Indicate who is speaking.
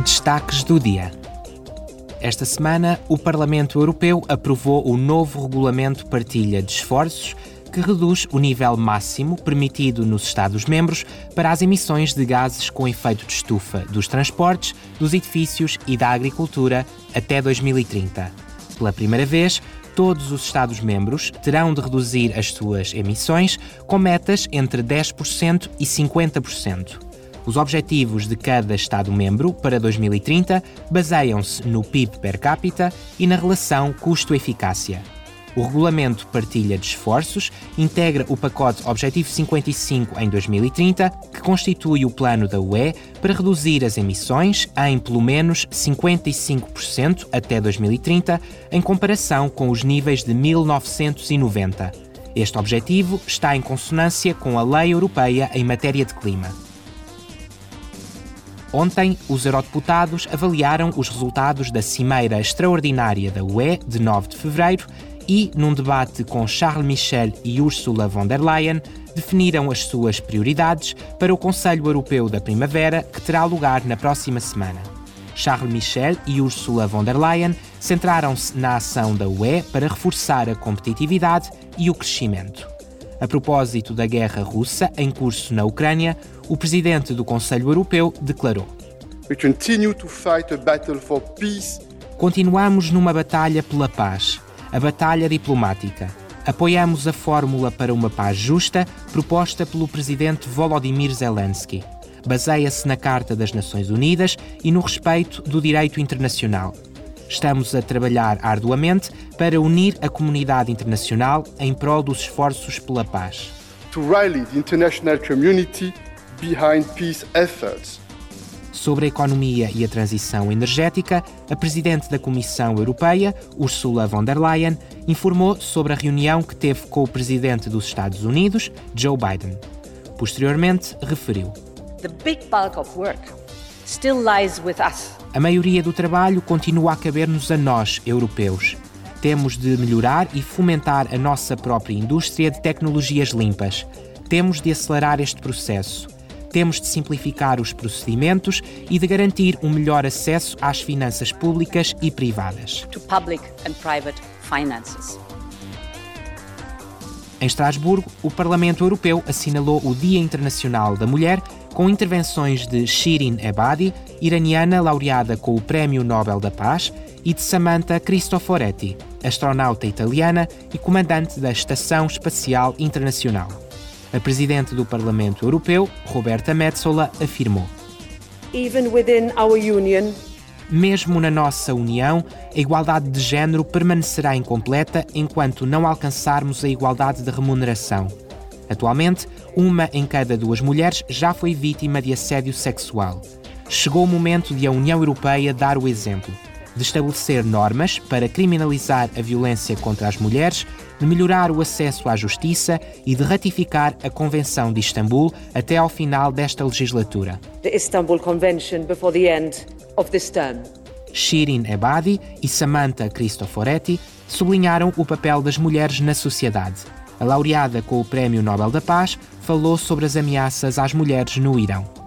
Speaker 1: Destaques do dia. Esta semana, o Parlamento Europeu aprovou o novo regulamento partilha de esforços que reduz o nível máximo permitido nos Estados-membros para as emissões de gases com efeito de estufa dos transportes, dos edifícios e da agricultura até 2030. Pela primeira vez, todos os Estados-membros terão de reduzir as suas emissões com metas entre 10% e 50%. Os objetivos de cada Estado-membro para 2030 baseiam-se no PIB per capita e na relação custo-eficácia. O regulamento Partilha de Esforços integra o pacote Objetivo 55 em 2030, que constitui o plano da UE para reduzir as emissões em pelo menos 55% até 2030, em comparação com os níveis de 1990. Este objetivo está em consonância com a Lei Europeia em matéria de clima. Ontem, os eurodeputados avaliaram os resultados da Cimeira Extraordinária da UE de 9 de fevereiro e, num debate com Charles Michel e Ursula von der Leyen, definiram as suas prioridades para o Conselho Europeu da Primavera, que terá lugar na próxima semana. Charles Michel e Ursula von der Leyen centraram-se na ação da UE para reforçar a competitividade e o crescimento. A propósito da guerra russa em curso na Ucrânia, o presidente do Conselho Europeu declarou: Continuamos numa batalha pela paz a batalha diplomática. Apoiamos a fórmula para uma paz justa proposta pelo presidente Volodymyr Zelensky. Baseia-se na Carta das Nações Unidas e no respeito do direito internacional. Estamos a trabalhar arduamente para unir a comunidade internacional em prol dos esforços pela paz. To rally the international community behind peace efforts sobre a economia e a transição energética, a presidente da Comissão Europeia, Ursula von der Leyen, informou sobre a reunião que teve com o presidente dos Estados Unidos, Joe Biden. Posteriormente, referiu: A maioria do trabalho continua a caber-nos a nós, europeus. Temos de melhorar e fomentar a nossa própria indústria de tecnologias limpas. Temos de acelerar este processo temos de simplificar os procedimentos e de garantir um melhor acesso às finanças públicas e privadas. Em Estrasburgo, o Parlamento Europeu assinalou o Dia Internacional da Mulher com intervenções de Shirin Ebadi, iraniana laureada com o Prémio Nobel da Paz, e de Samantha Cristoforetti, astronauta italiana e comandante da Estação Espacial Internacional. A presidente do Parlamento Europeu, Roberta Metsola, afirmou: union, mesmo na nossa União, a igualdade de género permanecerá incompleta enquanto não alcançarmos a igualdade de remuneração. Atualmente, uma em cada duas mulheres já foi vítima de assédio sexual. Chegou o momento de a União Europeia dar o exemplo de estabelecer normas para criminalizar a violência contra as mulheres, de melhorar o acesso à justiça e de ratificar a Convenção de Istambul até ao final desta legislatura. The Istanbul Convention before the end of this term. Shirin Ebadi e Samantha Cristoforetti sublinharam o papel das mulheres na sociedade. A laureada com o Prémio Nobel da Paz falou sobre as ameaças às mulheres no Irão.